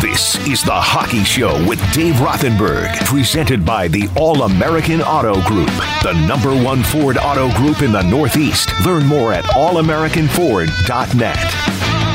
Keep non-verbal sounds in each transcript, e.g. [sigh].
This is the Hockey Show with Dave Rothenberg, presented by the All American Auto Group, the number one Ford auto group in the Northeast. Learn more at allamericanford.net.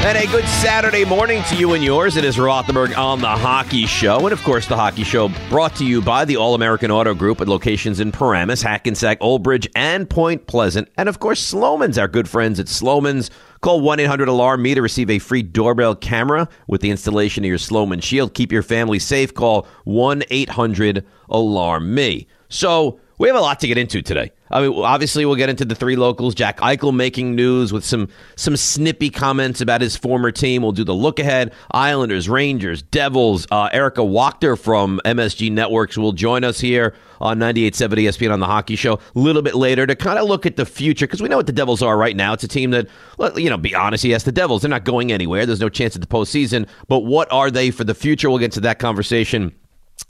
And a good Saturday morning to you and yours. It is Rothenberg on the Hockey Show. And of course, the Hockey Show brought to you by the All American Auto Group at locations in Paramus, Hackensack, Old Bridge, and Point Pleasant. And of course, Slomin's, our good friends at Slomin's. Call 1 800 Alarm Me to receive a free doorbell camera with the installation of your Slomin Shield. Keep your family safe. Call 1 800 Alarm Me. So, we have a lot to get into today. I mean, obviously, we'll get into the three locals. Jack Eichel making news with some some snippy comments about his former team. We'll do the look ahead. Islanders, Rangers, Devils. Uh, Erika Wachter from MSG Networks will join us here on 98.7 ESPN on the Hockey Show a little bit later to kind of look at the future because we know what the Devils are right now. It's a team that, you know, be honest, yes, the Devils they're not going anywhere. There's no chance at the postseason. But what are they for the future? We'll get to that conversation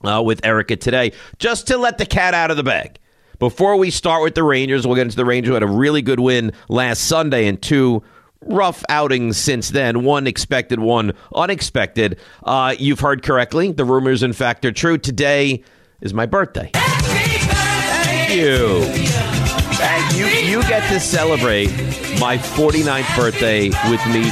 uh, with Erika today, just to let the cat out of the bag. Before we start with the Rangers, we'll get into the Rangers who had a really good win last Sunday and two rough outings since then. One expected, one unexpected. Uh, you've heard correctly. The rumors, in fact, are true. Today is my birthday. Thank you. Thank you. You get to celebrate my 49th birthday with me.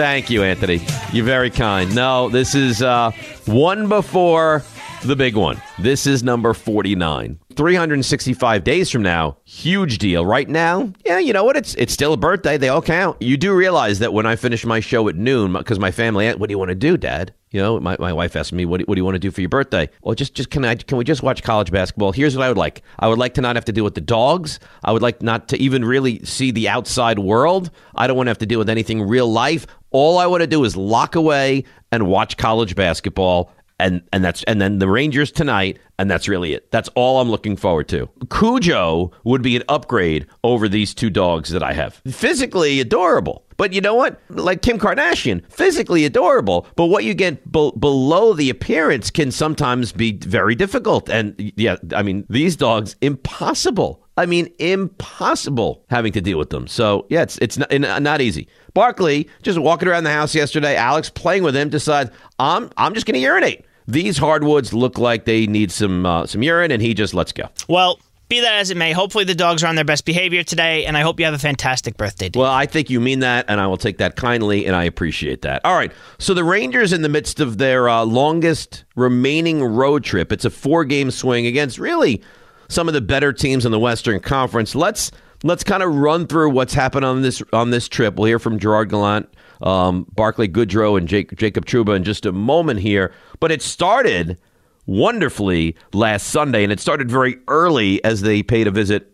Thank you, Anthony. You're very kind. No, this is uh, one before the big one. This is number 49. 365 days from now, huge deal. Right now, yeah, you know what? It's it's still a birthday. They all count. You do realize that when I finish my show at noon, because my family, what do you want to do, Dad? You know, my, my wife asked me, what what do you want to do for your birthday? Well, just just can I can we just watch college basketball? Here's what I would like. I would like to not have to deal with the dogs. I would like not to even really see the outside world. I don't want to have to deal with anything real life. All I want to do is lock away and watch college basketball and and that's and then the Rangers tonight, and that's really it. That's all I'm looking forward to. Cujo would be an upgrade over these two dogs that I have. Physically adorable, but you know what? Like Kim Kardashian, physically adorable, but what you get be- below the appearance can sometimes be very difficult. And yeah, I mean these dogs impossible. I mean, impossible having to deal with them. So yeah, it's it's not, not easy. Barkley just walking around the house yesterday. Alex playing with him decides I'm I'm just going to urinate these hardwoods look like they need some uh, some urine, and he just lets go. Well, be that as it may, hopefully the dogs are on their best behavior today, and I hope you have a fantastic birthday. Dave. Well, I think you mean that, and I will take that kindly, and I appreciate that. All right, so the Rangers in the midst of their uh, longest remaining road trip. It's a four-game swing against really some of the better teams in the Western Conference. Let's let's kind of run through what's happened on this on this trip. We'll hear from Gerard Gallant um, Barclay Goodrow and Jake, Jacob Trouba in just a moment here. But it started wonderfully last Sunday, and it started very early as they paid a visit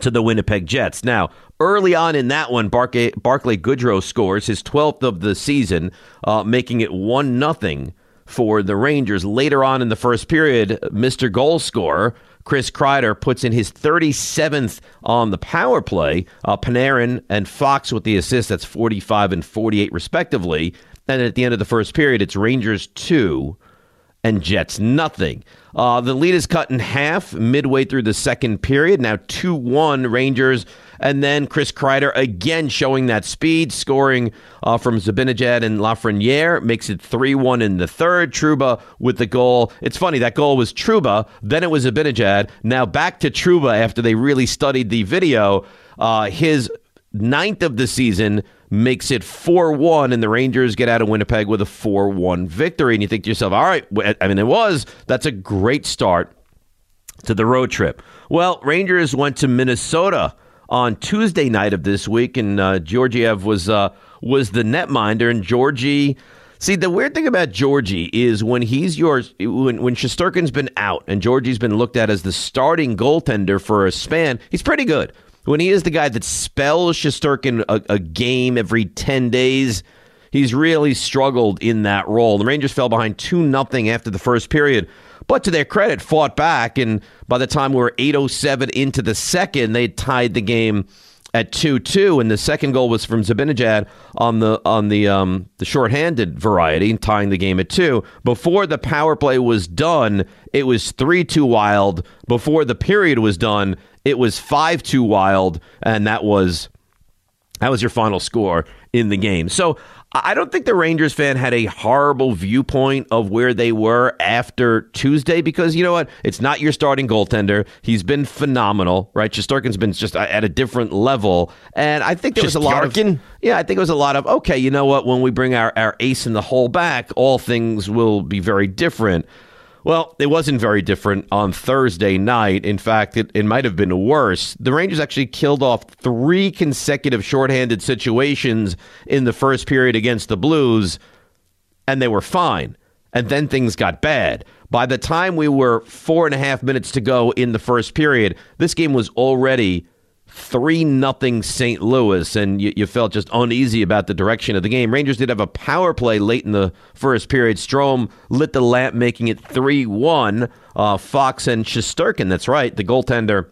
to the Winnipeg Jets. Now, early on in that one, Barclay, Barclay Goodrow scores his 12th of the season, uh, making it 1 nothing for the Rangers. Later on in the first period, Mr. Goal Scorer Chris Kreider puts in his 37th on the power play. Uh, Panarin and Fox with the assist. That's 45 and 48, respectively. And at the end of the first period, it's Rangers 2 and Jets nothing. Uh, the lead is cut in half midway through the second period. Now 2 1 Rangers. And then Chris Kreider again showing that speed, scoring uh, from Zibanejad and Lafreniere, makes it 3 1 in the third. Trouba with the goal. It's funny, that goal was Trouba, then it was Zibanejad. Now back to Trouba after they really studied the video. Uh, his ninth of the season makes it 4 1, and the Rangers get out of Winnipeg with a 4 1 victory. And you think to yourself, all right, I mean, it was. That's a great start to the road trip. Well, Rangers went to Minnesota on Tuesday night of this week, and uh, Georgiev was uh, was the netminder, and Georgie. See, the weird thing about Georgie is when he's yours, when when Shesterkin's been out and Georgie's been looked at as the starting goaltender for a span, he's pretty good when he is the guy that spells Shesterkin a, a game every 10 days, he's really struggled in that role. The Rangers fell behind 2 nothing after the first period, but to their credit, fought back. And by the time we were 8.07 into the second, they tied the game at 2-2 and the second goal was from Zibanejad on the on the um the shorthanded variety tying the game at 2 before the power play was done it was 3-2 wild before the period was done it was 5 2 wild, and that was. That was your final score in the game. So I don't think the Rangers fan had a horrible viewpoint of where they were after Tuesday because you know what? It's not your starting goaltender. He's been phenomenal, right? Shesterkin's been just at a different level, and I think there was a lot of yeah. I think it was a lot of okay. You know what? When we bring our our ace in the hole back, all things will be very different. Well, it wasn't very different on Thursday night. In fact, it, it might have been worse. The Rangers actually killed off three consecutive shorthanded situations in the first period against the Blues, and they were fine. And then things got bad. By the time we were four and a half minutes to go in the first period, this game was already three nothing St. Louis, and you, you, felt just uneasy about the direction of the game. Rangers did have a power play late in the first period. Strome lit the lamp, making it three one. Uh, Fox and Shesterkin, that's right, the goaltender.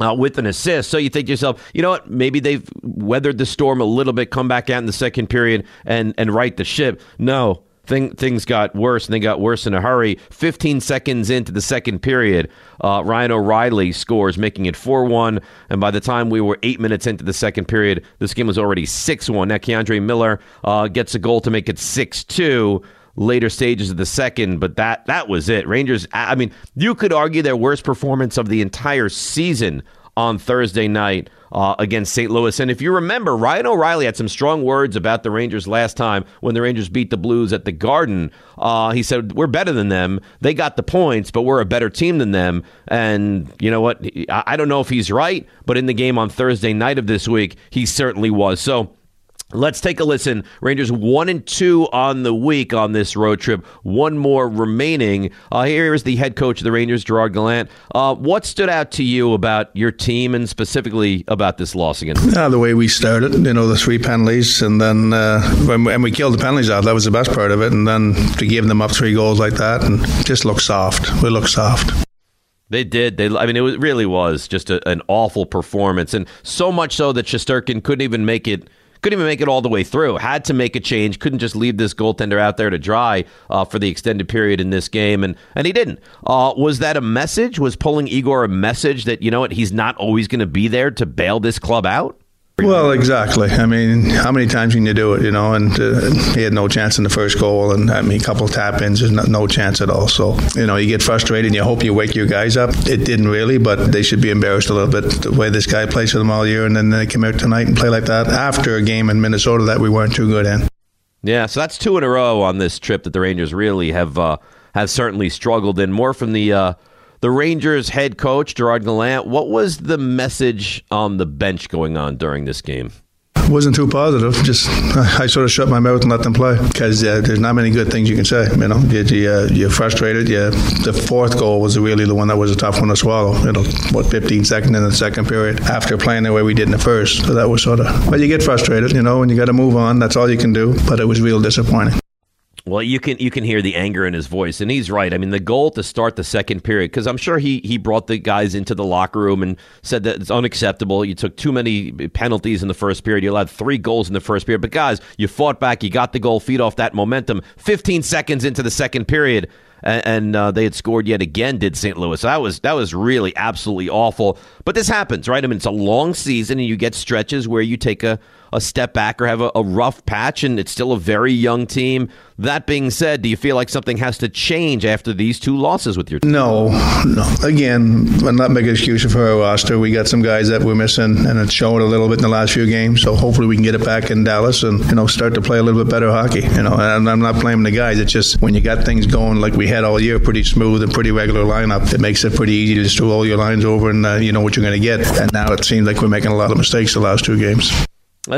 Uh, with an assist. So you think to yourself, you know what? Maybe they've weathered the storm a little bit, come back out in the second period and, and right the ship. No, Thing, things got worse, and they got worse in a hurry. 15 seconds into the second period, uh, Ryan O'Reilly scores, making it 4 1. And by the time we were eight minutes into the second period, this game was already 6 1. Now, K'Andre Miller uh, gets a goal to make it 6 2 later stages of the second, but that that was it. Rangers, I mean, you could argue their worst performance of the entire season on Thursday night uh, against St. Louis. And if you remember, Ryan O'Reilly had some strong words about the Rangers last time when the Rangers beat the Blues at the Garden. Uh, he said, We're better than them. They got the points, but we're a better team than them. And you know what? I don't know if he's right, but in the game on Thursday night of this week, he certainly was. So, Let's take a listen. Rangers one and two on the week on this road trip. One more remaining. Uh, here is the head coach of the Rangers, Gerard Gallant. Uh, what stood out to you about your team and specifically about this loss again? Uh, the way we started, you know, the three penalties, and then uh, when, when, we killed the penalties out, that was the best part of it. And then to give them up three goals like that, and just look soft. We look soft. They did. They, I mean, it was, really was just a, an awful performance, and so much so that Shesterkin couldn't even make it couldn't even make it all the way through. Had to make a change. Couldn't just leave this goaltender out there to dry uh, for the extended period in this game, and and he didn't. Uh, was that a message? Was pulling Igor a message that you know what he's not always going to be there to bail this club out? Well, exactly. I mean, how many times can you do it? You know, and uh, he had no chance in the first goal, and I mean, a couple tap ins, there's no, no, chance at all. So, you know, you get frustrated, and you hope you wake your guys up. It didn't really, but they should be embarrassed a little bit the way this guy plays for them all year, and then they come out tonight and play like that after a game in Minnesota that we weren't too good in. Yeah, so that's two in a row on this trip that the Rangers really have uh, have certainly struggled in. More from the. Uh, the Rangers head coach, Gerard Gallant, what was the message on the bench going on during this game? wasn't too positive. Just I sort of shut my mouth and let them play because uh, there's not many good things you can say. You know, you, you, uh, you're frustrated. Yeah, the fourth goal was really the one that was a tough one to swallow. You know, what 15 seconds in the second period after playing the way we did in the first. So that was sort of. But you get frustrated, you know, and you got to move on. That's all you can do. But it was real disappointing. Well, you can you can hear the anger in his voice, and he's right. I mean, the goal to start the second period, because I'm sure he he brought the guys into the locker room and said that it's unacceptable. You took too many penalties in the first period. You allowed three goals in the first period, but guys, you fought back. You got the goal. Feed off that momentum. 15 seconds into the second period, and, and uh, they had scored yet again. Did St. Louis? That was that was really absolutely awful. But this happens, right? I mean, it's a long season, and you get stretches where you take a a step back or have a, a rough patch, and it's still a very young team. That being said, do you feel like something has to change after these two losses with your team? No, no. Again, I'm not making excuses for our roster. We got some guys that we're missing, and it's showing a little bit in the last few games. So hopefully we can get it back in Dallas and you know start to play a little bit better hockey. You know, and I'm not blaming the guys. It's just when you got things going like we had all year, pretty smooth and pretty regular lineup, it makes it pretty easy to just throw all your lines over and uh, you know what you're going to get. And now it seems like we're making a lot of mistakes the last two games.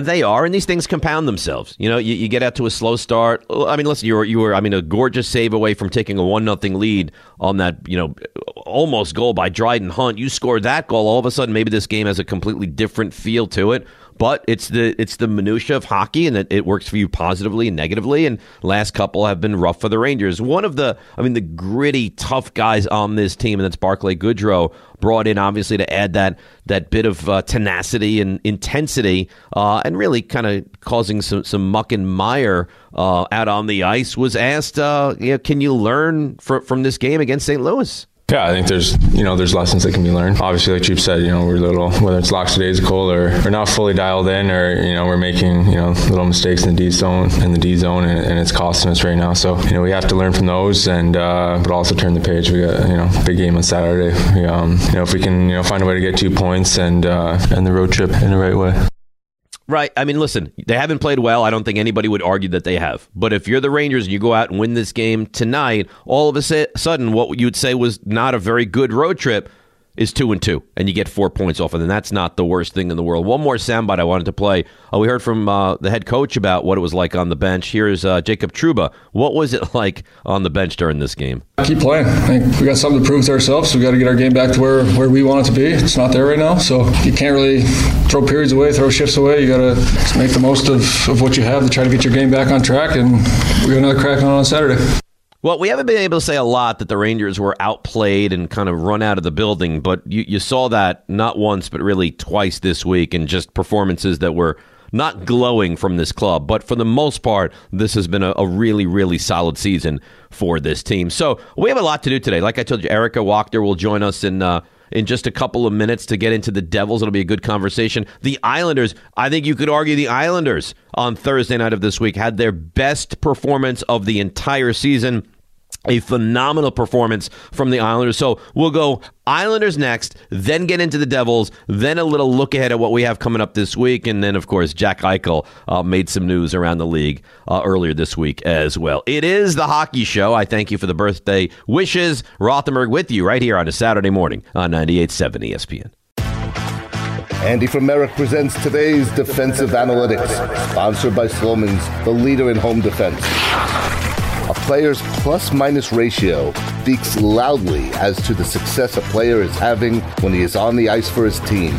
They are, and these things compound themselves. You know, you, you, get out to a slow start. I mean, listen, you were, you were, I mean, a gorgeous save away from taking a one nothing lead on that, you know, almost goal by Dryden Hunt. You scored that goal. All of a sudden, maybe this game has a completely different feel to it. But it's the it's the minutia of hockey, and it, it works for you positively and negatively. And last couple have been rough for the Rangers. One of the, I mean, the gritty, tough guys on this team, and that's Barclay Goodrow, brought in obviously to add that that bit of uh, tenacity and intensity, uh, and really kind of causing some some muck and mire uh, out on the ice. Was asked, uh, you know, can you learn fr- from this game against St. Louis? Yeah, I think there's you know there's lessons that can be learned. Obviously, like Chief said, you know we're little whether it's lackadaisical or we're not fully dialed in, or you know we're making you know little mistakes in the D zone in the D zone, and, and it's costing us right now. So you know we have to learn from those, and uh, but also turn the page. We got you know big game on Saturday. We, um, you know if we can you know find a way to get two points and uh, end the road trip in the right way. Right. I mean, listen, they haven't played well. I don't think anybody would argue that they have. But if you're the Rangers and you go out and win this game tonight, all of a sudden, what you would say was not a very good road trip is two and two, and you get four points off and. That's not the worst thing in the world. One more soundbite I wanted to play. Uh, we heard from uh, the head coach about what it was like on the bench. Here's uh, Jacob Trouba. What was it [laughs] like on the bench during this game? Keep playing. I think we got something to prove to ourselves. We got to get our game back to where, where we want it to be. It's not there right now, so you can't really throw periods away, throw shifts away. You got to make the most of, of what you have to try to get your game back on track, and we got another crack on on Saturday. Well, we haven't been able to say a lot that the Rangers were outplayed and kind of run out of the building, but you, you saw that not once, but really twice this week, and just performances that were not glowing from this club. But for the most part, this has been a, a, really, really solid season for this team. So we have a lot to do today. Like I told you, Erika Wachter will join us in. Uh, in just a couple of minutes to get into the Devils. It'll be a good conversation. The Islanders, I think you could argue the Islanders on Thursday night of this week had their best performance of the entire season a phenomenal performance from the Islanders. So we'll go Islanders next, then get into the Devils, then a little look ahead at what we have coming up this week. And then, of course, Jack Eichel uh, made some news around the league uh, earlier this week as well. It is the hockey show. I thank you for the birthday wishes. Rothenberg with you right here on a Saturday morning on 98.7 ESPN. Andy from Merrick presents today's Defensive Analytics, sponsored by Slomin's, the leader in home defense. A player's plus minus ratio speaks loudly as to the success a player is having when he is on the ice for his team.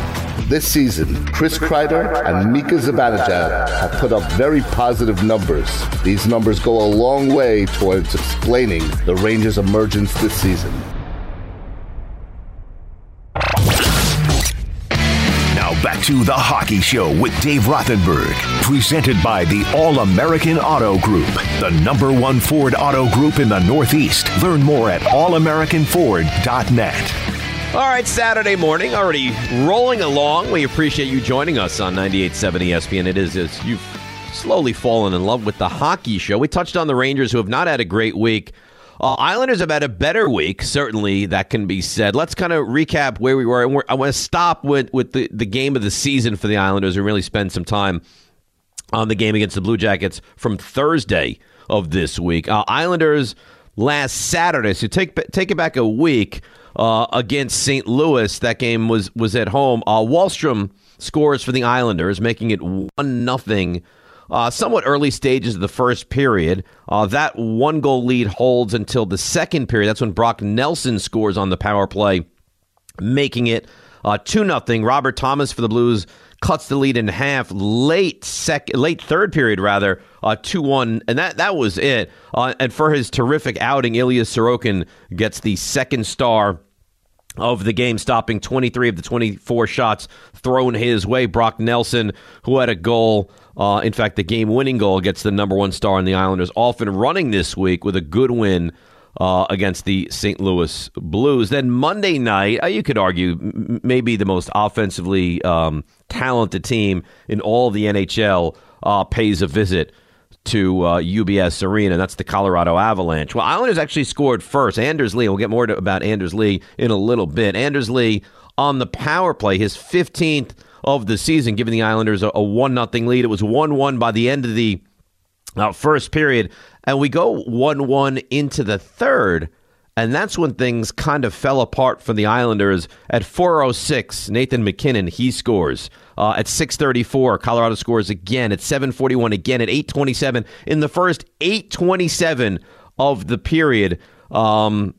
This season, Chris Kreider and Mika Zibanejad have put up very positive numbers. These numbers go a long way towards explaining the Rangers' emergence this season. Back to the Hockey Show with Dave Rothenberg, presented by the All American Auto Group, the number one Ford auto group in the Northeast. Learn more at allamericanford.net. All right, Saturday morning, already rolling along. We appreciate you joining us on 98.7 ESPN. It is as you've slowly fallen in love with the hockey show. We touched on the Rangers who have not had a great week. Uh, Islanders have had a better week, certainly that can be said. Let's kind of recap where we were. And I want to stop with, with the, the game of the season for the Islanders and really spend some time on the game against the Blue Jackets from Thursday of this week. Uh, Islanders last Saturday, so take take it back a week uh, against St. Louis. That game was was at home. Uh, Wahlstrom scores for the Islanders, making it one nothing uh, somewhat early stages of the first period. Uh, that one goal lead holds until the second period. That's when Brock Nelson scores on the power play, making it uh, 2 nothing. Robert Thomas for the Blues cuts the lead in half late second, late third period rather, uh, two one, and that that was it. Uh, and for his terrific outing, Ilya Sorokin gets the second star of the game, stopping 23 of the 24 shots thrown his way. Brock Nelson, who had a goal, uh, in fact, the game winning goal, gets the number one star in the Islanders, off and running this week with a good win. Uh, against the St. Louis Blues. Then Monday night, uh, you could argue m- maybe the most offensively um, talented team in all the NHL uh, pays a visit to uh, UBS Arena. And that's the Colorado Avalanche. Well, Islanders actually scored first. Anders Lee. We'll get more to, about Anders Lee in a little bit. Anders Lee on the power play, his 15th of the season, giving the Islanders a, a one nothing lead. It was one one by the end of the uh, first period, and we go one one into the third. And that's when things kind of fell apart for the Islanders. At 4:06, Nathan MacKinnon he scores. Uh, at 6:34, Colorado scores again. At 7:41, again at 8:27. In the first 8:27 of the period, um,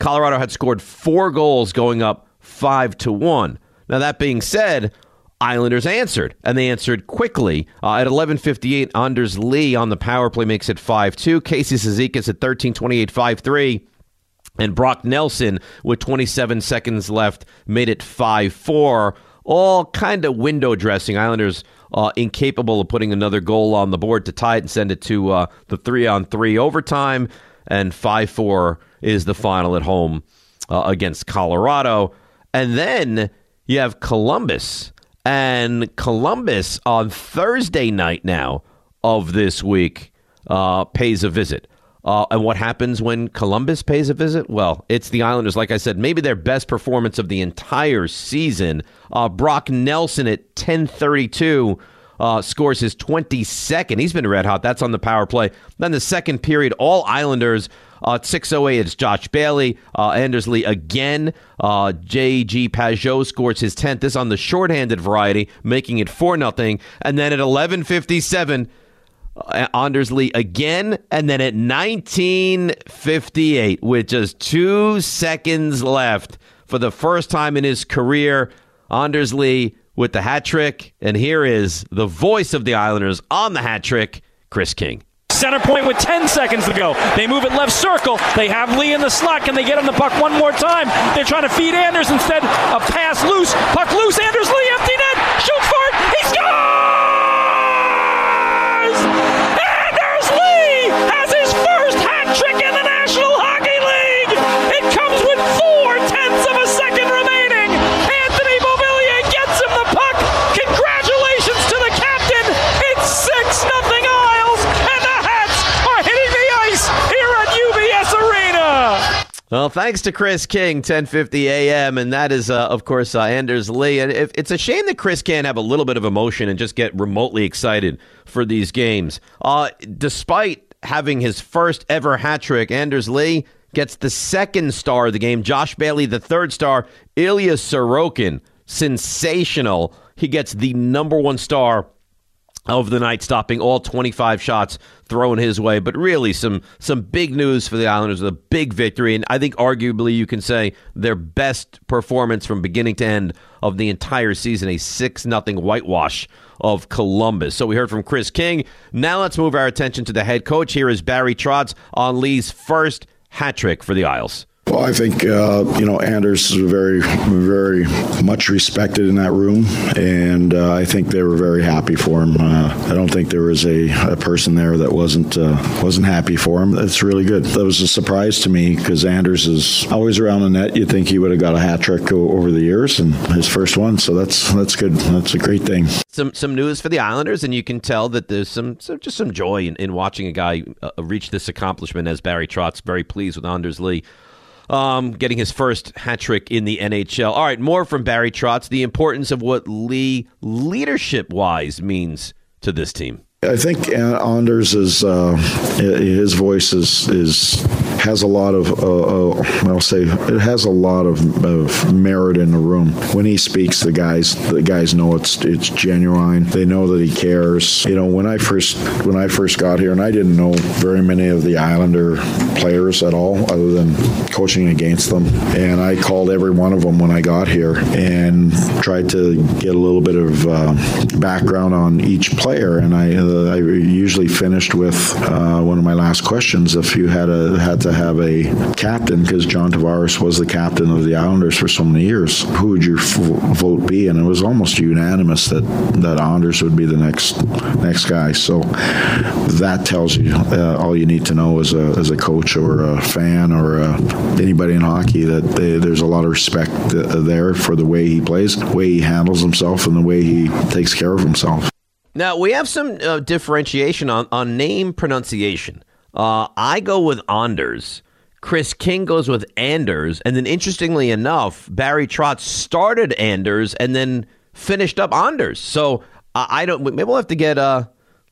Colorado had scored four goals, going up five to one. Now that being said, Islanders answered, and they answered quickly. Uh, at 11:58, Anders Lee on the power play makes it 5-2. Casey Cizikas at 13:28, 5-3. And Brock Nelson, with 27 seconds left, made it 5 4. All kind of window dressing. Islanders uh, incapable of putting another goal on the board to tie it and send it to uh, the three on three overtime. And 5 4 is the final at home uh, against Colorado. And then you have Columbus. And Columbus on Thursday night now of this week uh, pays a visit. Uh, and what happens when Columbus pays a visit? Well, it's the Islanders. Like I said, maybe their best performance of the entire season. Uh, Brock Nelson at 1032 uh, scores his 22nd. He's been red hot. That's on the power play. Then the second period, all Islanders. Uh, 608, it's Josh Bailey. Uh, Anders Lee again. Uh, J.G. Pageau scores his 10th. This on the shorthanded variety, making it 4 nothing. And then at 1157, uh, Anders Lee again. And then at 1958, with just two seconds left for the first time in his career, Anders Lee with the hat trick. And here is the voice of the Islanders on the hat trick, Chris King. Center point with 10 seconds to go. They move it left circle. They have Lee in the slot. Can they get him the puck one more time? They're trying to feed Anders instead. A pass loose. Puck loose. Anders Lee empty net. Shoots Well, thanks to Chris King, 1050 AM, and that is, uh, of course, uh, Anders Lee. And if, it's a shame that Chris can't have a little bit of emotion and just get remotely excited for these games. Uh, despite having his first ever hat trick, Anders Lee gets the second star of the game. Josh Bailey, the third star. Ilya Sorokin, sensational. He gets the number one star of the night, stopping all 25 shots thrown his way. But really, some some big news for the Islanders, a big victory, and I think arguably you can say their best performance from beginning to end of the entire season, a six nothing whitewash of Columbus. So we heard from Chris King. Now let's move our attention to the head coach. Here is Barry Trotz on Lee's first hat trick for the Isles. Well, I think uh, you know Anders is very, very much respected in that room, and uh, I think they were very happy for him. Uh, I don't think there was a, a person there that wasn't uh, wasn't happy for him. It's really good. That was a surprise to me because Anders is always around the net. You'd think he would have got a hat trick o- over the years, and his first one. So that's that's good. That's a great thing. Some some news for the Islanders, and you can tell that there's some, some just some joy in, in watching a guy uh, reach this accomplishment. As Barry Trotz, very pleased with Anders Lee um, getting his first hat trick in the NHL. All right, more from Barry Trotz. The importance of what Lee leadership wise means to this team. I think Anders is uh, his voice is is has a lot of uh, uh, I'll say it has a lot of, of merit in the room. When he speaks, the guys the guys know it's it's genuine. They know that he cares. You know, when I first when I first got here, and I didn't know very many of the Islander players at all, other than coaching against them, and I called every one of them when I got here and tried to get a little bit of uh, background on each player, and I. Uh, I usually finished with uh, one of my last questions. If you had a had to have a captain, because John Tavares was the captain of the Islanders for so many years, who would your f- vote be? And it was almost unanimous that that Anders would be the next next guy. So that tells you uh, all you need to know as a as a coach or a fan or uh, anybody in hockey that they, there's a lot of respect uh, there for the way he plays, the way he handles himself, and the way he takes care of himself. Now we have some uh, differentiation on, on name pronunciation. Uh, I go with Anders. Chris King goes with Anders, and then interestingly enough, Barry Trotz started Anders and then finished up Anders. So uh, I don't. Maybe we'll have to get uh,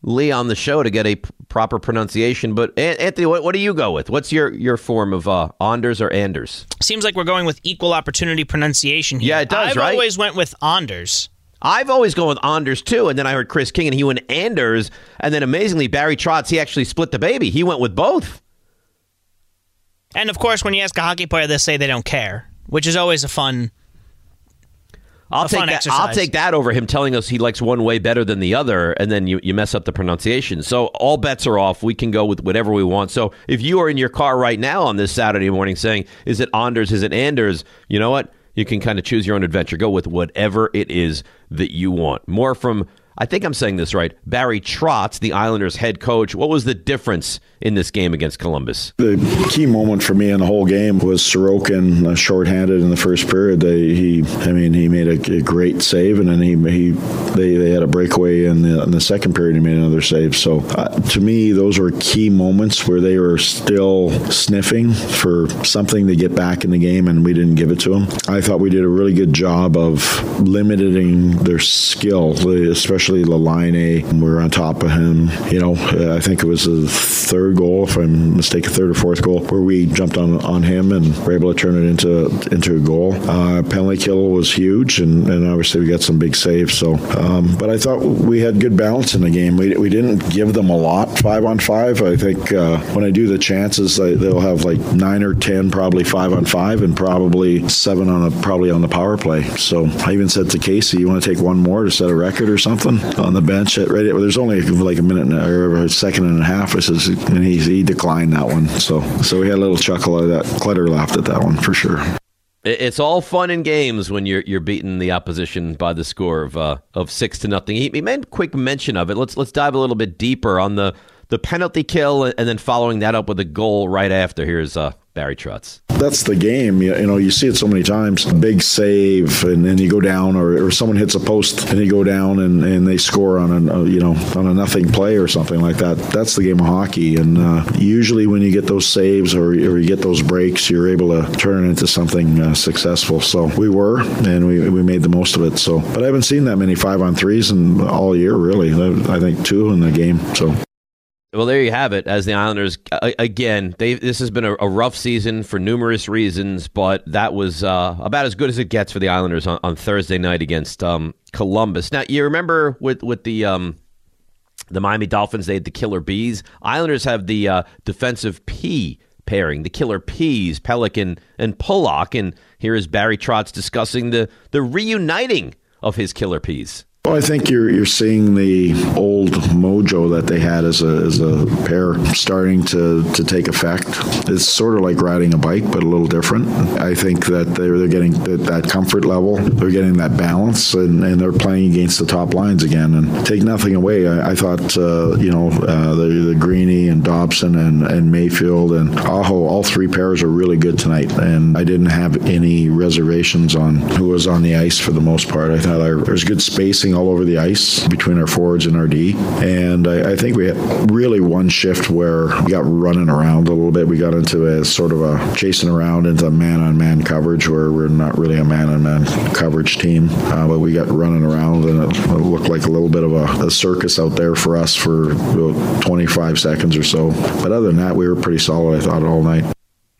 Lee on the show to get a p- proper pronunciation. But Anthony, what, what, do you go with? What's your your form of uh, Anders or Anders? Seems like we're going with equal opportunity pronunciation here. Yeah, it does. I've right? always went with Anders. I've always gone with Anders too, and then I heard Chris King and he went Anders, and then amazingly Barry Trotz he actually split the baby. He went with both. And of course, when you ask a hockey player, they say they don't care, which is always a fun. I'll a take fun that. exercise. I'll take that over him telling us he likes one way better than the other, and then you, you mess up the pronunciation. So all bets are off. We can go with whatever we want. So if you are in your car right now on this Saturday morning saying, "Is it Anders? Is it Anders?" You know what? You can kind of choose your own adventure. Go with whatever it is that you want. More from I think I'm saying this right. Barry Trotz, the Islanders head coach. What was the difference in this game against Columbus? The key moment for me in the whole game was Sorokin uh, shorthanded in the first period. They, he, I mean, he made a, a, great save, and then he, he they, they had a breakaway in the, in the second period. He made another save. So uh, to me, those were key moments where they were still sniffing for something to get back in the game, and we didn't give it to them. I thought we did a really good job of limiting their skill, especially Laine. We were on top of him. You know, I think it was the third goal, if I'm mistaken, third or fourth goal, where we jumped on on him and were able to turn it into into a goal. Uh, penalty kill was huge, and, and obviously we got some big saves. So, um, but I thought we had good balance in the game. We, we didn't give them a lot five on five. I think uh, when I do the chances, they'll have like nine or ten, probably five on five, and probably seven on a probably on the power play. So I even said to Casey, "You want to take one more to set a record or something on the bench?" At right, there's only like a minute or a second and a half. I says, and he, he declined that one. So so we had a little chuckle of that. Clutter laughed at that one for sure. It's all fun and games when you're you're beating the opposition by the score of uh, of six to nothing. He, he made quick mention of it. Let's let's dive a little bit deeper on the the penalty kill and then following that up with a goal right after. Here's uh, Barry Trotz. That's the game. You, know, you see it so many times. Big save, and then you go down, or, or someone hits a post and you go down and, and they score on a you know on a nothing play or something like that. That's the game of hockey. And uh, usually when you get those saves or, or, you get those breaks, you're able to turn it into something uh, successful. So we were, and we, we made the most of it. So, but I haven't seen that many five on threes in all year really. I think two in the game. So. Well, there you have it. As the Islanders, again, they, this has been a, a, rough season for numerous reasons, but that was uh, about as good as it gets for the Islanders on, on Thursday night against um, Columbus. Now, you remember with with the um, the Miami Dolphins, they had the Killer Bees. Islanders have the uh, defensive P pairing, the Killer Peas, Pelech and Pulock. And here is Barry Trotz discussing the the reuniting of his Killer Peas. Well, I think you're you're seeing the old mojo that they had as a as a pair starting to, to take effect. It's sort of like riding a bike, but a little different. I think that they're they're getting that comfort level. They're getting that balance, and, and they're playing against the top lines again. And take nothing away, I, I thought uh, you know uh, the the Greeny and Dobson and, and Mayfield and Aho, all three pairs are really good tonight. And I didn't have any reservations on who was on the ice for the most part. I thought there was good spacing all over the ice between our forwards and our D. And I, I think we had really one shift where we got running around a little bit. We got into a sort of a chasing around into man on man coverage where we're not really a man on man coverage team, uh, but we got running around and it, looked like a little bit of a, a circus out there for us for 25 seconds or so. But other than that, we were pretty solid, I thought, all night.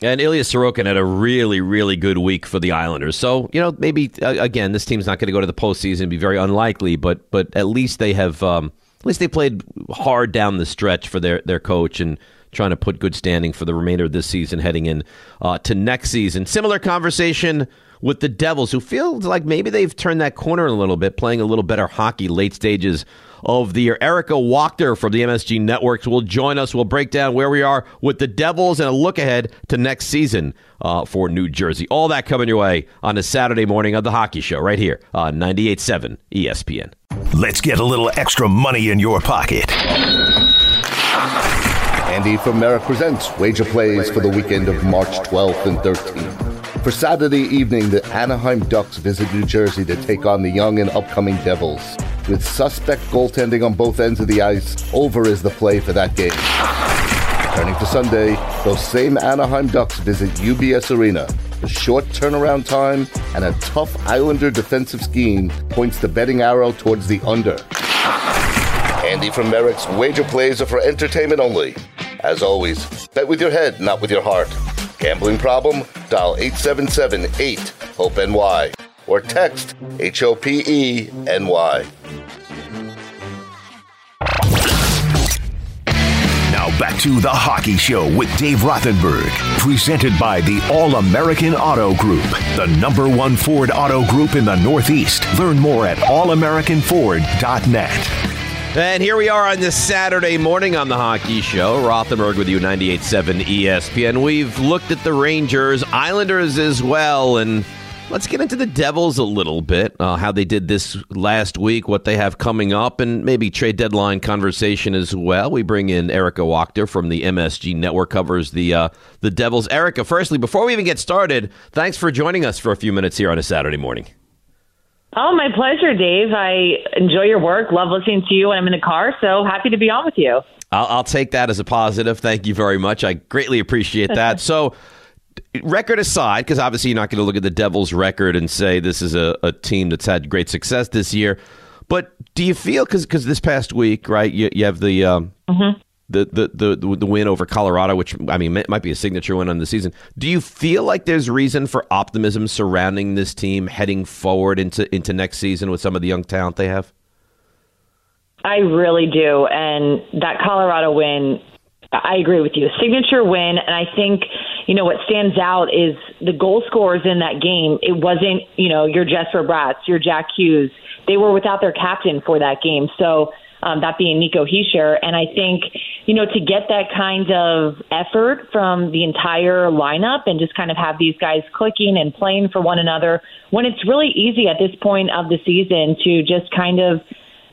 And Ilya Sorokin had a really, really good week for the Islanders. So, you know, maybe, uh, again, this team's not going to go to the postseason, be very unlikely, but but at least they have, um, at least they played hard down the stretch for their, their coach and trying to put good standing for the remainder of this season heading in uh, to next season. Similar conversation with the Devils, who feels like maybe they've turned that corner a little bit, playing a little better hockey late stages of the year. Erika Wachter from the MSG Networks will join us. We'll break down where we are with the Devils and a look ahead to next season uh, for New Jersey. All that coming your way on a Saturday morning of the Hockey Show right here on 98.7 ESPN. Let's get a little extra money in your pocket. Andy from Merrick presents Wager Plays for the weekend of March 12th and 13th. For Saturday evening, the Anaheim Ducks visit New Jersey to take on the young and upcoming Devils. With suspect goaltending on both ends of the ice, over is the play for that game. Turning to Sunday, those same Anaheim Ducks visit UBS Arena. The short turnaround time and a tough Islander defensive scheme points the betting arrow towards the under. Andy from Merrick's wager plays are for entertainment only. As always, bet with your head, not with your heart. Gambling problem? Dial 877 8 HOPE NY or text H O P E N Y. Now back to the Hockey Show with Dave Rothenberg, presented by the All American Auto Group, the number one Ford auto group in the Northeast. Learn more at allamericanford.net. And here we are on this Saturday morning on the Hockey Show. Rothenberg with you, 98.7 ESPN. We've looked at the Rangers, Islanders as well, and Let's get into the Devils a little bit, uh, how they did this last week, what they have coming up, and maybe trade deadline conversation as well. We bring in Erika Wachter from the MSG Network, covers the uh, the Devils. Erika, firstly, before we even get started, thanks for joining us for a few minutes here on a Saturday morning. Oh, my pleasure, Dave. I enjoy your work, love listening to you when I'm in the car, so happy to be on with you. I'll, I'll take that as a positive. Thank you very much. I greatly appreciate that. [laughs] so, record aside, because obviously you're not going to look at the Devils' record and say this is a, a, team that's had great success this year. But do you feel because because this past week, right? You, you have the, um, mm-hmm. The, the the the win over Colorado, which I mean might be a signature win on the season. Do you feel like there's reason for optimism surrounding this team heading forward into into next season with some of the young talent they have? I really do, and that Colorado win I agree with you. A signature win, and I think you know what stands out is the goal scorers in that game. It wasn't you know your Jesper Bratt, your Jack Hughes. They were without their captain for that game, so um, that being Nico Hischier. And I think you know to get that kind of effort from the entire lineup and just kind of have these guys clicking and playing for one another when it's really easy at this point of the season to just kind of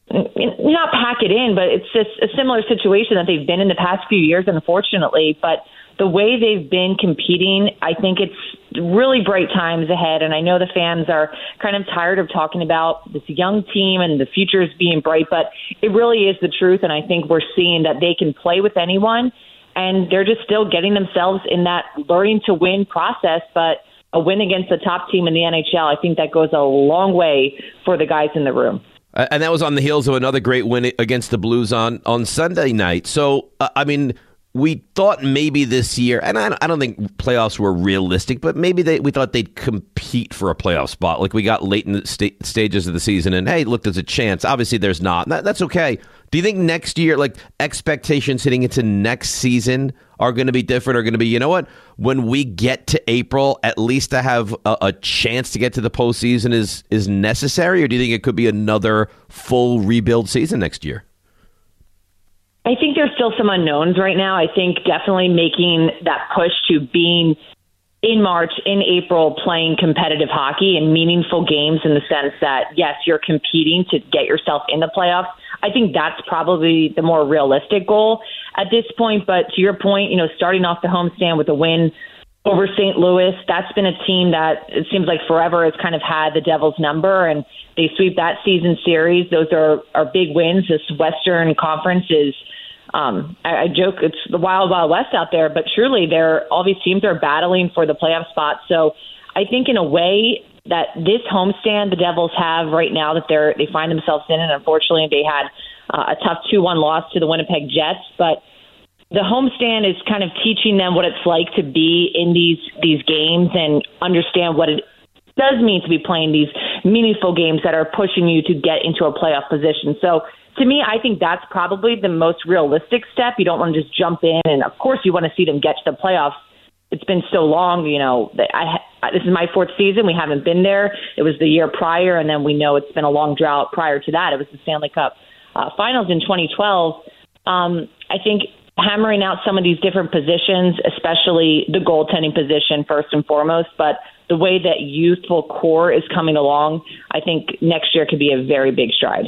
not pack it in, but it's just a similar situation that they've been in the past few years, unfortunately. But the way they've been competing, I think it's really bright times ahead. And I know the fans are kind of tired of talking about this young team and the future is being bright, but it really is the truth. And I think we're seeing that they can play with anyone. And they're just still getting themselves in that learning to win process. But a win against the top team in the NHL, I think that goes a long way for the guys in the room. And that was on the heels of another great win against the Blues on, on Sunday night. So, uh, I mean, we thought maybe this year, and I, don't think playoffs were realistic, but maybe they, we thought they'd compete for a playoff spot. Like we got late in the st- stages of the season, and hey, look, there's a chance. Obviously, there's not. That, that's okay. Do you think next year, like expectations hitting into next season, are going to be different? Are going to be, you know what? When we get to April, at least to have a, a, chance to get to the postseason is is necessary, or do you think it could be another full rebuild season next year? I think there's still some unknowns right now. I think definitely making that push to being in March, in April, playing competitive hockey and meaningful games in the sense that, yes, you're competing to get yourself in the playoffs. I think that's probably the more realistic goal at this point. But to your point, you know, starting off the homestand with a win over St. Louis, that's been a team that it seems like forever has kind of had the Devils number and they sweep that season series. Those are, are big wins. This Western Conference is um, I, I joke it's the wild, wild west out there, but truly, they're all these teams are battling for the playoff spot. So I think in a way that this homestand the Devils have right now that they're they find themselves in, and unfortunately they had uh, a tough two-one loss to the Winnipeg Jets, but the homestand is kind of teaching them what it's like to be in these these games and understand what it does mean to be playing these meaningful games that are pushing you to get into a playoff position. So to me, I think that's probably the most realistic step. You don't want to just jump in, and of course, you want to see them get to the playoffs. It's been so long, you know. I, I this is my fourth season. We haven't been there. It was the year prior, and then we know it's been a long drought prior to that. It was the Stanley Cup uh, Finals in 2012. Um, I think hammering out some of these different positions, especially the goaltending position first and foremost, but the way that youthful core is coming along, I think next year could be a very big stride.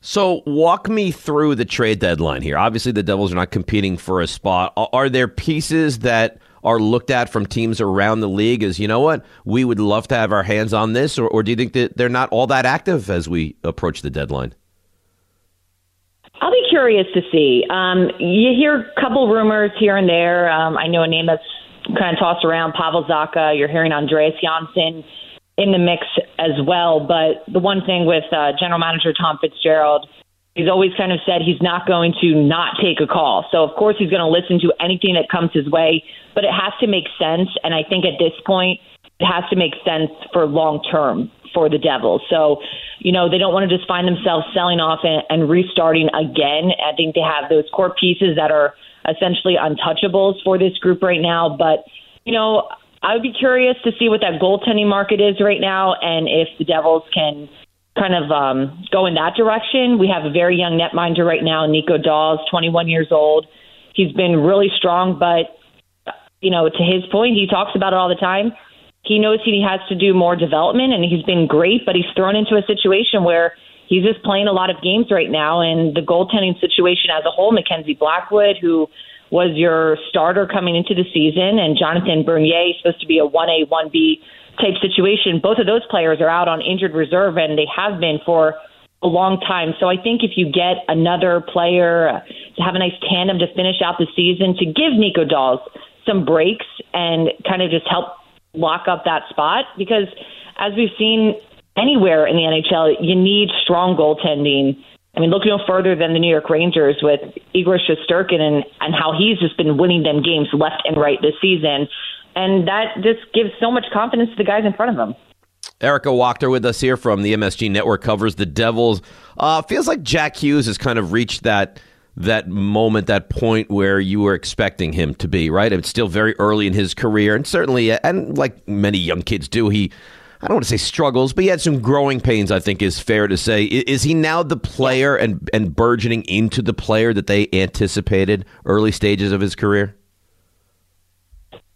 So, walk me through the trade deadline here. Obviously, the Devils are not competing for a spot. Are there pieces that are looked at from teams around the league as, you know what, we would love to have our hands on this? Or, or do you think that they're not all that active as we approach the deadline? I'll be curious to see. Um, you hear a couple rumors here and there. Um, I know a name that's kind of tossed around, Pavel Zacha. You're hearing Andreas Johnsson in the mix as well. But the one thing with uh, general manager Tom Fitzgerald, he's always kind of said he's not going to not take a call. So, of course, he's going to listen to anything that comes his way, but it has to make sense. And I think at this point, it has to make sense for long term for the Devils. So, you know, they don't want to just find themselves selling off and, and restarting again. I think they have those core pieces that are essentially untouchables for this group right now. But, you know, I would be curious to see what that goaltending market is right now, and if the Devils can kind of um, go in that direction. We have a very young netminder right now, Nico Daws, 21 years old. He's been really strong, but you know, to his point, he talks about it all the time. he knows he has to do more development, and he's been great, but he's thrown into a situation where he's just playing a lot of games right now. And the goaltending situation as a whole, Mackenzie Blackwood, who was your starter coming into the season, and Jonathan Bernier, supposed to be a 1A, 1B type situation. Both of those players are out on injured reserve, and they have been for a long time. So I think if you get another player uh, to have a nice tandem to finish out the season, to give Nico Daws some breaks and kind of just help lock up that spot, because as we've seen anywhere in the NHL, you need strong goaltending. I mean, look no further than the New York Rangers with Igor Shesterkin and, and how he's just been winning them games left and right this season. And that just gives so much confidence to the guys in front of them. Erika Wachter with us here from the MSG Network covers the Devils. Uh, feels like Jack Hughes has kind of reached that that moment, that point where you were expecting him to be. Right, it's still very early in his career, and certainly, and like many young kids do, he. I don't want to say struggles, but he had some growing pains. I think is fair to say. Is he now the player and and burgeoning into the player that they anticipated early stages of his career?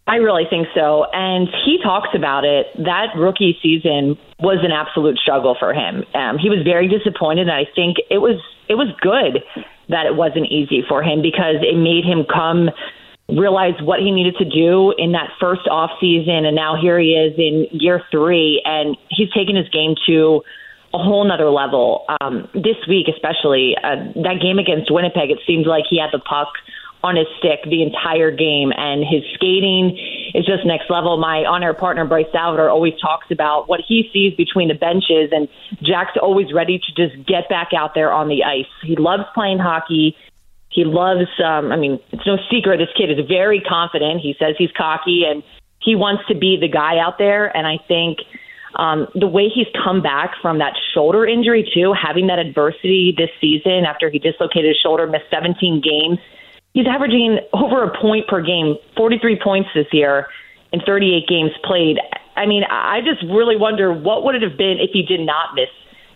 I really think so. And he talks about it. That rookie season was an absolute struggle for him. Um, he was very disappointed, and I think it was it was good that it wasn't easy for him because it made him come realize what he needed to do in that first off season, and now here he is in year three, and he's taken his game to a whole nother level. Um, this week, especially uh, that game against Winnipeg, it seemed like he had the puck on his stick the entire game, and his skating is just next level. My on-air partner Bryce Salvador always talks about what he sees between the benches, and Jack's always ready to just get back out there on the ice. He loves playing hockey. He loves. Um, I mean, it's no secret this kid is very confident. He says he's cocky, and he wants to be the guy out there. And I think. Um, the way he's come back from that shoulder injury too, having that adversity this season after he dislocated his shoulder, missed 17 games, He's averaging over a point per game, 43 points this year in 38 games played. I mean, I just really wonder what would it have been if he did not miss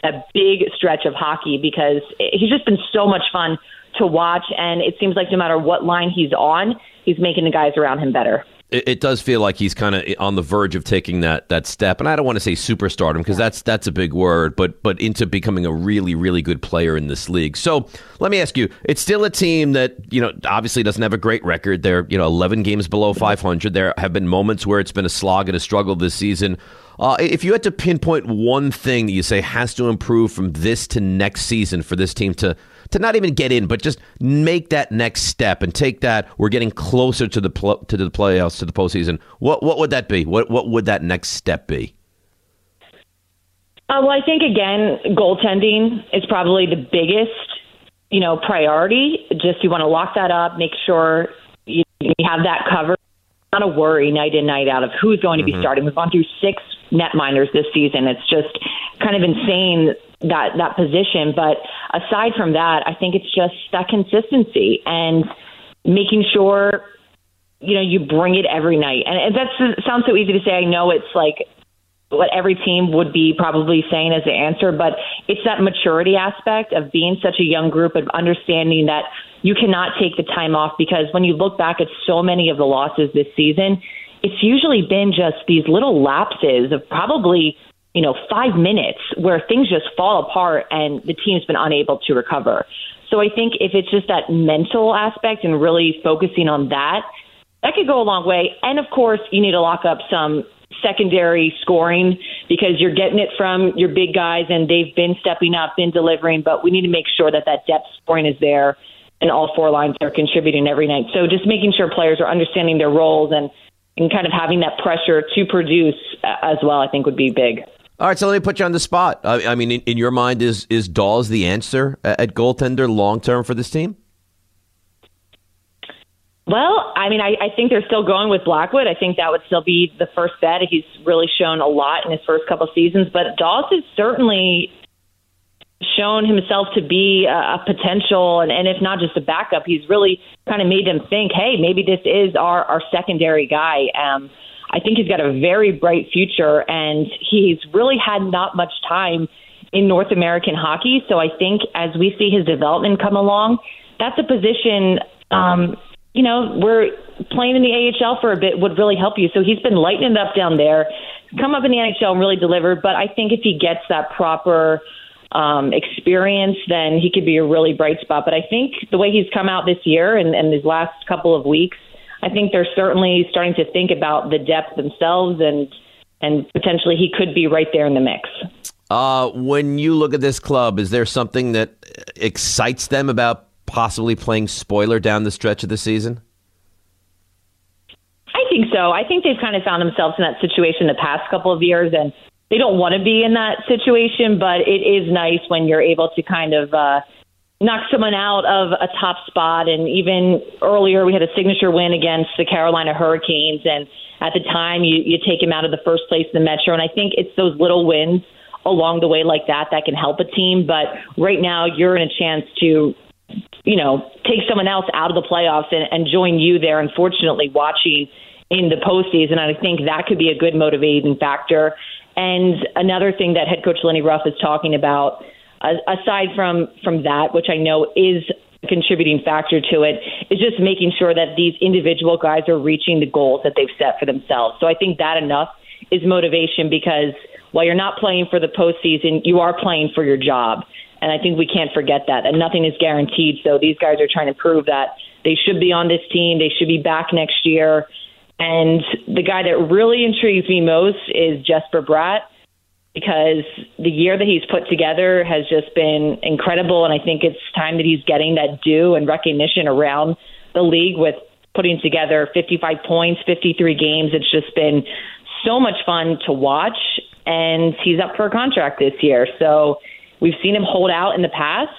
a big stretch of hockey because he's just been so much fun to watch, and it seems like no matter what line he's on, he's making the guys around him better it, it does feel like he's kind of on the verge of taking that that step, and I don't want to say superstardom because that's that's a big word, but but into becoming a really really good player in this league. So let me ask you: It's still a team that you know obviously doesn't have a great record. They're you know 11 games below 500. There have been moments where it's been a slog and a struggle this season. Uh, if you had to pinpoint one thing that you say has to improve from this to next season for this team to to not even get in, but just make that next step and take that. We're getting closer to the pl- to the playoffs to the postseason. What what would that be? What what would that next step be? Uh, well, I think again, goaltending is probably the biggest, you know, priority. Just you want to lock that up, make sure you, you have that covered. Not a worry night in night out of who's going to be mm-hmm. starting. We've gone through six net netminders this season. It's just kind of insane that that position. But aside from that, I think it's just that consistency and making sure you know you bring it every night. And that sounds so easy to say. I know it's like what every team would be probably saying as the answer, but it's that maturity aspect of being such a young group of understanding that you cannot take the time off because when you look back at so many of the losses this season, it's usually been just these little lapses of probably you know, five minutes where things just fall apart and the team's been unable to recover. So I think if it's just that mental aspect and really focusing on that, that could go a long way. And of course, you need to lock up some secondary scoring because you're getting it from your big guys and they've been stepping up, been delivering, but we need to make sure that that depth scoring is there and all four lines are contributing every night. So just making sure players are understanding their roles and, and kind of having that pressure to produce uh, as well, I think would be big. All right, so let me put you on the spot. I, I mean, in, in, your mind, is is Daws the answer at goaltender long term for this team? Well, I mean, I, I think they're still going with Blackwood. I think that would still be the first bet. He's really shown a lot in his first couple seasons, but Daws has certainly shown himself to be a potential, and, and if not just a backup, he's really kind of made them think, hey, maybe this is our, our secondary guy. Um, I think he's got a very bright future, and he's really had not much time in North American hockey. So I think as we see his development come along, that's a position, um, you know, where playing in the AHL for a bit would really help you. So he's been lighting it up down there, come up in the NHL and really deliver. But I think if he gets that proper um, experience, then he could be a really bright spot. But I think the way he's come out this year and, and these last couple of weeks, I think they're certainly starting to think about the depth themselves and and potentially he could be right there in the mix. Uh, when you look at this club, is there something that excites them about possibly playing spoiler down the stretch of the season? I think so. I think they've kind of found themselves in that situation the past couple of years, and they don't want to be in that situation, but it is nice when you're able to kind of uh, knock someone out of a top spot. And even earlier, we had a signature win against the Carolina Hurricanes, and at the time, you, you take him out of the first place in the Metro. And I think it's those little wins along the way like that that can help a team. But right now, you're in a chance to you know, take someone else out of the playoffs and, and join you there. Unfortunately, watching in the postseason, and I think that could be a good motivating factor. And another thing that head coach Lindy Ruff is talking about, aside from from that, which I know is a contributing factor to it, is just making sure that these individual guys are reaching the goals that they've set for themselves. So I think that enough is motivation because while you're not playing for the postseason, you are playing for your job. And I think we can't forget that. And nothing is guaranteed. So these guys are trying to prove that they should be on this team. They should be back next year. And the guy that really intrigues me most is Jesper Bratt because the year that he's put together has just been incredible. And I think it's time that he's getting that due and recognition around the league with putting together 55 points, 53 games. It's just been so much fun to watch. And he's up for a contract this year. So we've seen him hold out in the past.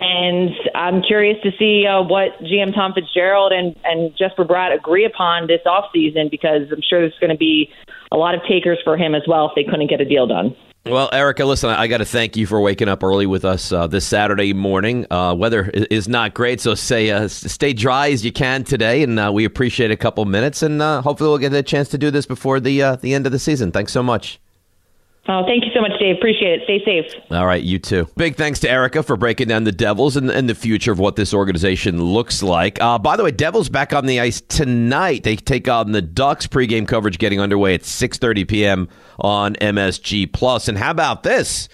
And I'm curious to see uh, what GM Tom Fitzgerald and, and Jesper Bratt agree upon this offseason because I'm sure there's going to be a lot of takers for him as well if they couldn't get a deal done. Well, Erika, listen, I got to thank you for waking up early with us uh, this Saturday morning. Uh, weather is not great, so say uh, stay dry as you can today, and uh, we appreciate a couple minutes, and uh, hopefully we'll get a chance to do this before the uh, the end of the season. Thanks so much. Oh, thank you so much, Dave. Appreciate it. Stay safe. All right, you too. Big thanks to Erika for breaking down the Devils and, and the future of what this organization looks like. Uh, by the way, Devils back on the ice tonight. They take on the Ducks. Pregame coverage getting underway at 6:30 p.m. on MSG Plus. And how about this?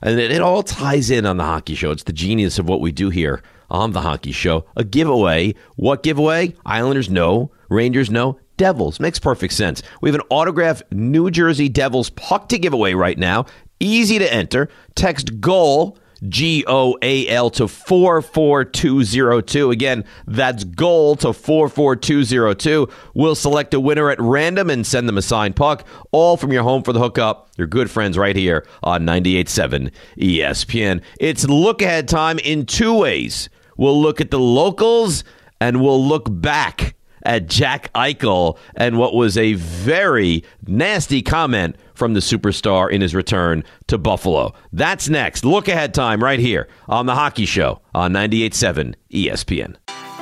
And it, it all ties in on the hockey show. It's the genius of what we do here on the hockey show. A giveaway. What giveaway? Islanders no. Rangers know. Devils. Makes perfect sense. We have an autographed New Jersey Devils puck to give away right now. Easy to enter. Text GOAL, G O A L, to 44202. Again, that's GOAL to 44202. We'll select a winner at random and send them a signed puck, all from your home for the hookup. Your good friends right here on 98.7 ESPN. It's look ahead time in two ways. We'll look at the locals and we'll look back at Jack Eichel and what was a very nasty comment from the superstar in his return to Buffalo. That's next. Look ahead time right here on The Hockey Show on 98.7 ESPN.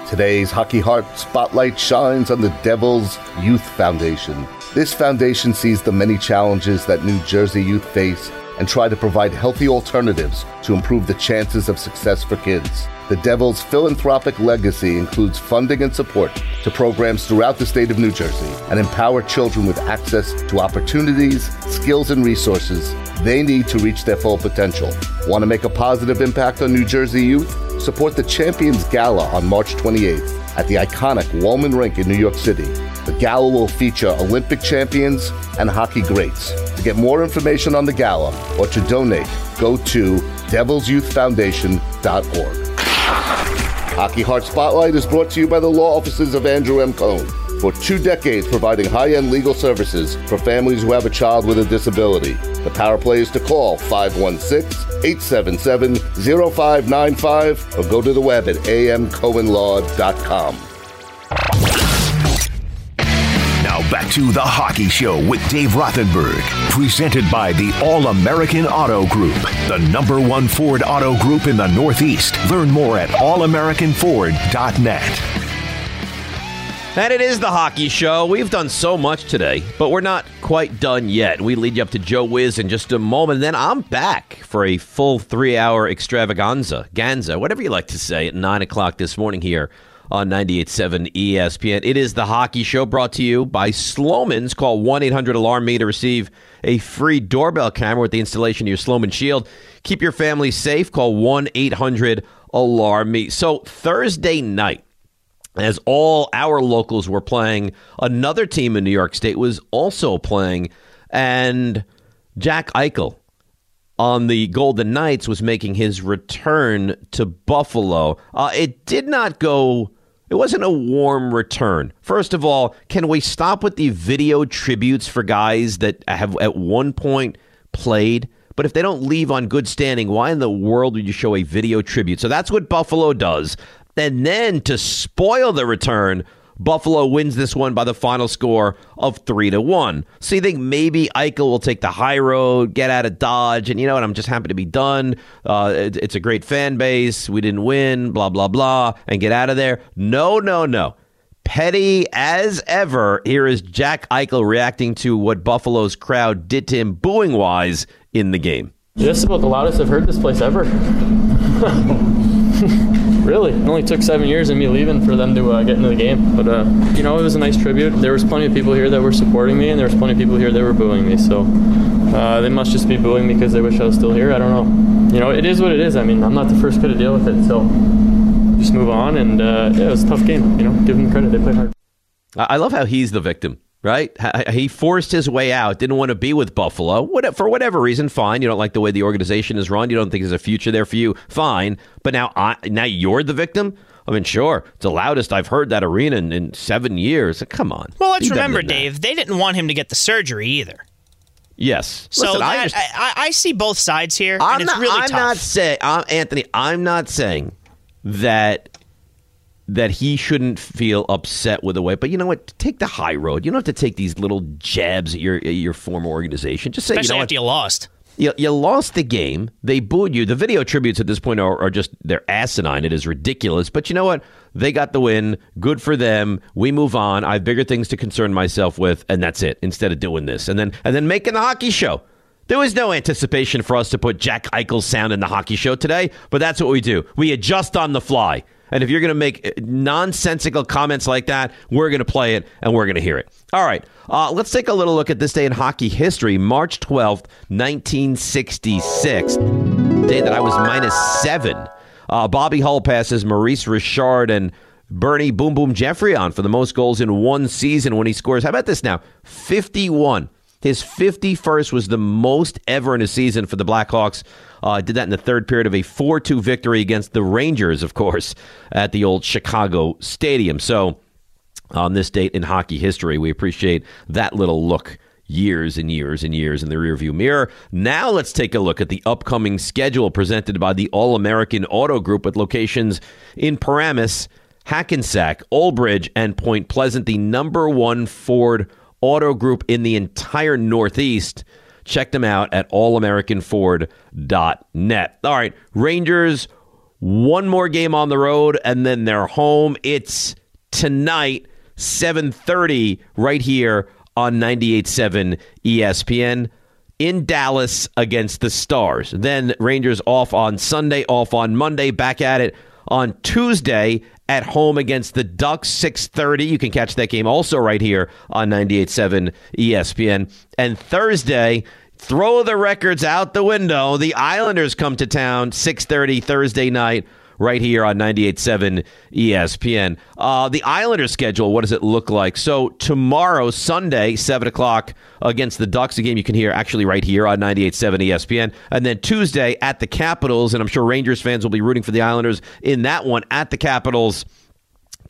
Today's Hockey Heart spotlight shines on the Devils Youth Foundation. This foundation sees the many challenges that New Jersey youth face and try to provide healthy alternatives to improve the chances of success for kids. The Devils' philanthropic legacy includes funding and support to programs throughout the state of New Jersey and empower children with access to opportunities, skills, and resources they need to reach their full potential. Want to make a positive impact on New Jersey youth? Support the Champions Gala on March 28th at the iconic Wollman Rink in New York City. The gala will feature Olympic champions and hockey greats. To get more information on the gala or to donate, go to devilsyouthfoundation.org. Hockey Heart Spotlight is brought to you by the law offices of Andrew M. Cohen. For two decades, providing high end legal services for families who have a child with a disability. The power play is to call 516 877 0595 or go to the web at amcohenlaw.com. Back to the Hockey Show with Dave Rothenberg, presented by the All American Auto Group, the number one Ford auto group in the Northeast. Learn more at allamericanford.net. And it is the hockey show. We've done so much today, but we're not quite done yet. We lead you up to Joe Wiz in just a moment. And then I'm back for a full three hour extravaganza, Ganza, whatever you like to say, at 9 o'clock this morning here on 98.7 ESPN. It is the Hockey Show brought to you by Slomin's. Call 1 800 Alarm Me to receive a free doorbell camera with the installation of your Sloman Shield. Keep your family safe. Call 1 800 Alarm Me. So, Thursday night, as all our locals were playing, another team in New York State was also playing, and Jack Eichel on the Golden Knights was making his return to Buffalo. Uh, it did not go. It wasn't a warm return. First of all, can we stop with the video tributes for guys that have at one point played? But if they don't leave on good standing, why in the world would you show a video tribute? So that's what Buffalo does. And then to spoil the return, Buffalo wins this one by the final score of three to one. So you think maybe Eichel will take the high road, get out of Dodge, and you know what? I'm just happy to be done. Uh, it, it's a great fan base. We didn't win, blah blah blah, and get out of there. No, no, no. Petty as ever. Here is Jack Eichel reacting to what Buffalo's crowd did to him, booing wise, in the game. Is about the loudest I've heard this place ever. [laughs] really. It only took seven years of me leaving for them to uh, get into the game. But, uh, you know, it was a nice tribute. There was plenty of people here that were supporting me, and there was plenty of people here that were booing me. So uh, they must just be booing me because they wish I was still here. I don't know. You know, it is what it is. I mean, I'm not the first kid to deal with it. So just move on. And, uh, yeah, it was a tough game. You know, give them credit. They played hard. I love how he's the victim right? He forced his way out, didn't want to be with Buffalo for whatever reason. Fine, you don't like the way the organization is run. You don't think there's a future there for you. Fine, but now, I, now you're the victim. I mean, sure, it's the loudest I've heard that arena in, in seven years. Come on. Well, let's remember, Dave, they didn't want him to get the surgery either. Yes. So Listen, that, I, just, I, I, see both sides here, I'm and it's not, really I'm tough. not saying, Anthony. I'm not saying that that he shouldn't feel upset with the way. But you know what? Take the high road. You don't have to take these little jabs at your at your former organization. Just say, Especially you know after what? you lost. You, you lost the game. They booed you. The video tributes at this point are, are just they're asinine. It is ridiculous. But you know what? They got the win. Good for them. We move on. I have bigger things to concern myself with, and that's it. Instead of doing this, and then and then making the hockey show. There was no anticipation for us to put Jack Eichel's sound in the hockey show today, but that's what we do. We adjust on the fly. And if you're going to make nonsensical comments like that, we're going to play it and we're going to hear it. All right, uh, let's take a little look at this day in hockey history. March 12th, 1966. Day that I was minus seven. Uh, Bobby Hull passes Maurice Richard and Bernie Boom Boom Geoffrion for the most goals in one season when he scores. How about this now? 51. His 51st was the most ever in a season for the Blackhawks. Uh, did that in the third period of a 4 2 victory against the Rangers, of course, at the old Chicago Stadium. So, on this date in hockey history, we appreciate that little look years and years and years in the rearview mirror. Now let's take a look at the upcoming schedule presented by the All American Auto Group with locations in Paramus, Hackensack, Old Bridge, and Point Pleasant, the number one Ford auto group in the entire Northeast. Check them out at allamericanford.net. All right, Rangers, one more game on the road, and then they're home. It's tonight, 7.30, right here on 98.7 ESPN in Dallas against the Stars. Then Rangers off on Sunday, off on Monday, back at it on Tuesday at home against the Ducks 6:30. You can catch that game also right here on 98.7 ESPN. And Thursday, throw the records out the window. The Islanders come to town 6:30 Thursday night right here on 98.7 ESPN. Uh, the Islanders schedule, what does it look like? So tomorrow, Sunday, 7 o'clock against the Ducks, a game you can hear actually right here on 98.7 ESPN. And then Tuesday at the Capitals, and I'm sure Rangers fans will be rooting for the Islanders in that one at the Capitals.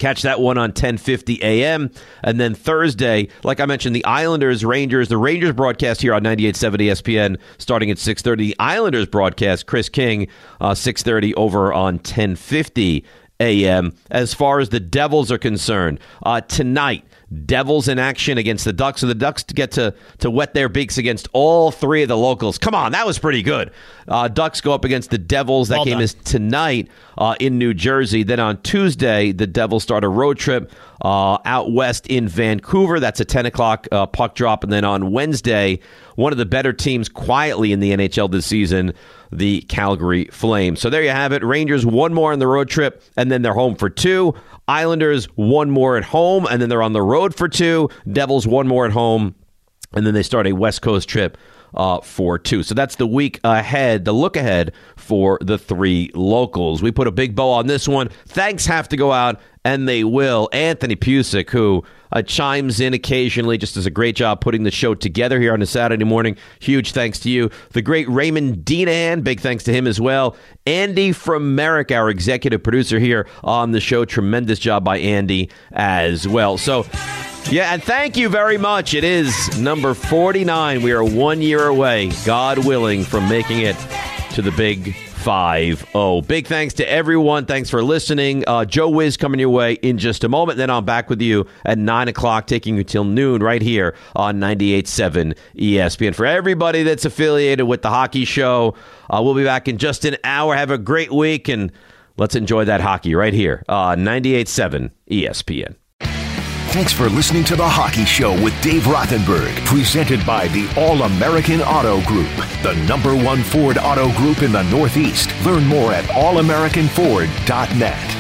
Catch that one on 1050 a.m. And then Thursday, like I mentioned, the Islanders, Rangers, the Rangers broadcast here on 98.7 ESPN starting at 6.30. The Islanders broadcast, Chris King, uh, 6.30 over on 1050 a.m. As far as the Devils are concerned, uh, tonight, Devils in action against the Ducks. So the Ducks get to to wet their beaks against all three of the locals. Come on, that was pretty good. Uh, Ducks go up against the Devils. That Well game done. is tonight uh, in New Jersey. Then on Tuesday, the Devils start a road trip uh, out west in Vancouver. That's a 10 o'clock uh, puck drop. And then on Wednesday, one of the better teams quietly in the NHL this season, the Calgary Flames. So there you have it. Rangers one more on the road trip, and then they're home for two. Islanders one more at home, and then they're on the road for two. Devils one more at home, and then they start a West Coast trip uh, for two. So that's the week ahead, the look ahead for the three locals. We put a big bow on this one. Thanks have to go out, and they will. Anthony Pusick, who uh, chimes in occasionally, just does a great job putting the show together here on a Saturday morning. Huge thanks to you. The great Raymond Deanahan, big thanks to him as well. Andy from Merrick, our executive producer here on the show. Tremendous job by Andy as well. So, yeah, and thank you very much. It is number 49. We are one year away, God willing, from making it to the big 5 0. Big thanks to everyone. Thanks for listening. Uh, Joe Wiz coming your way in just a moment. Then I'm back with you at 9 o'clock, taking you till noon right here on 98.7 ESPN. For everybody that's affiliated with the hockey show, uh, we'll be back in just an hour. Have a great week, and let's enjoy that hockey right here on 98.7 ESPN. Thanks for listening to The Hockey Show with Dave Rothenberg, presented by the All American Auto Group, the number one Ford auto group in the Northeast. Learn more at allamericanford.net.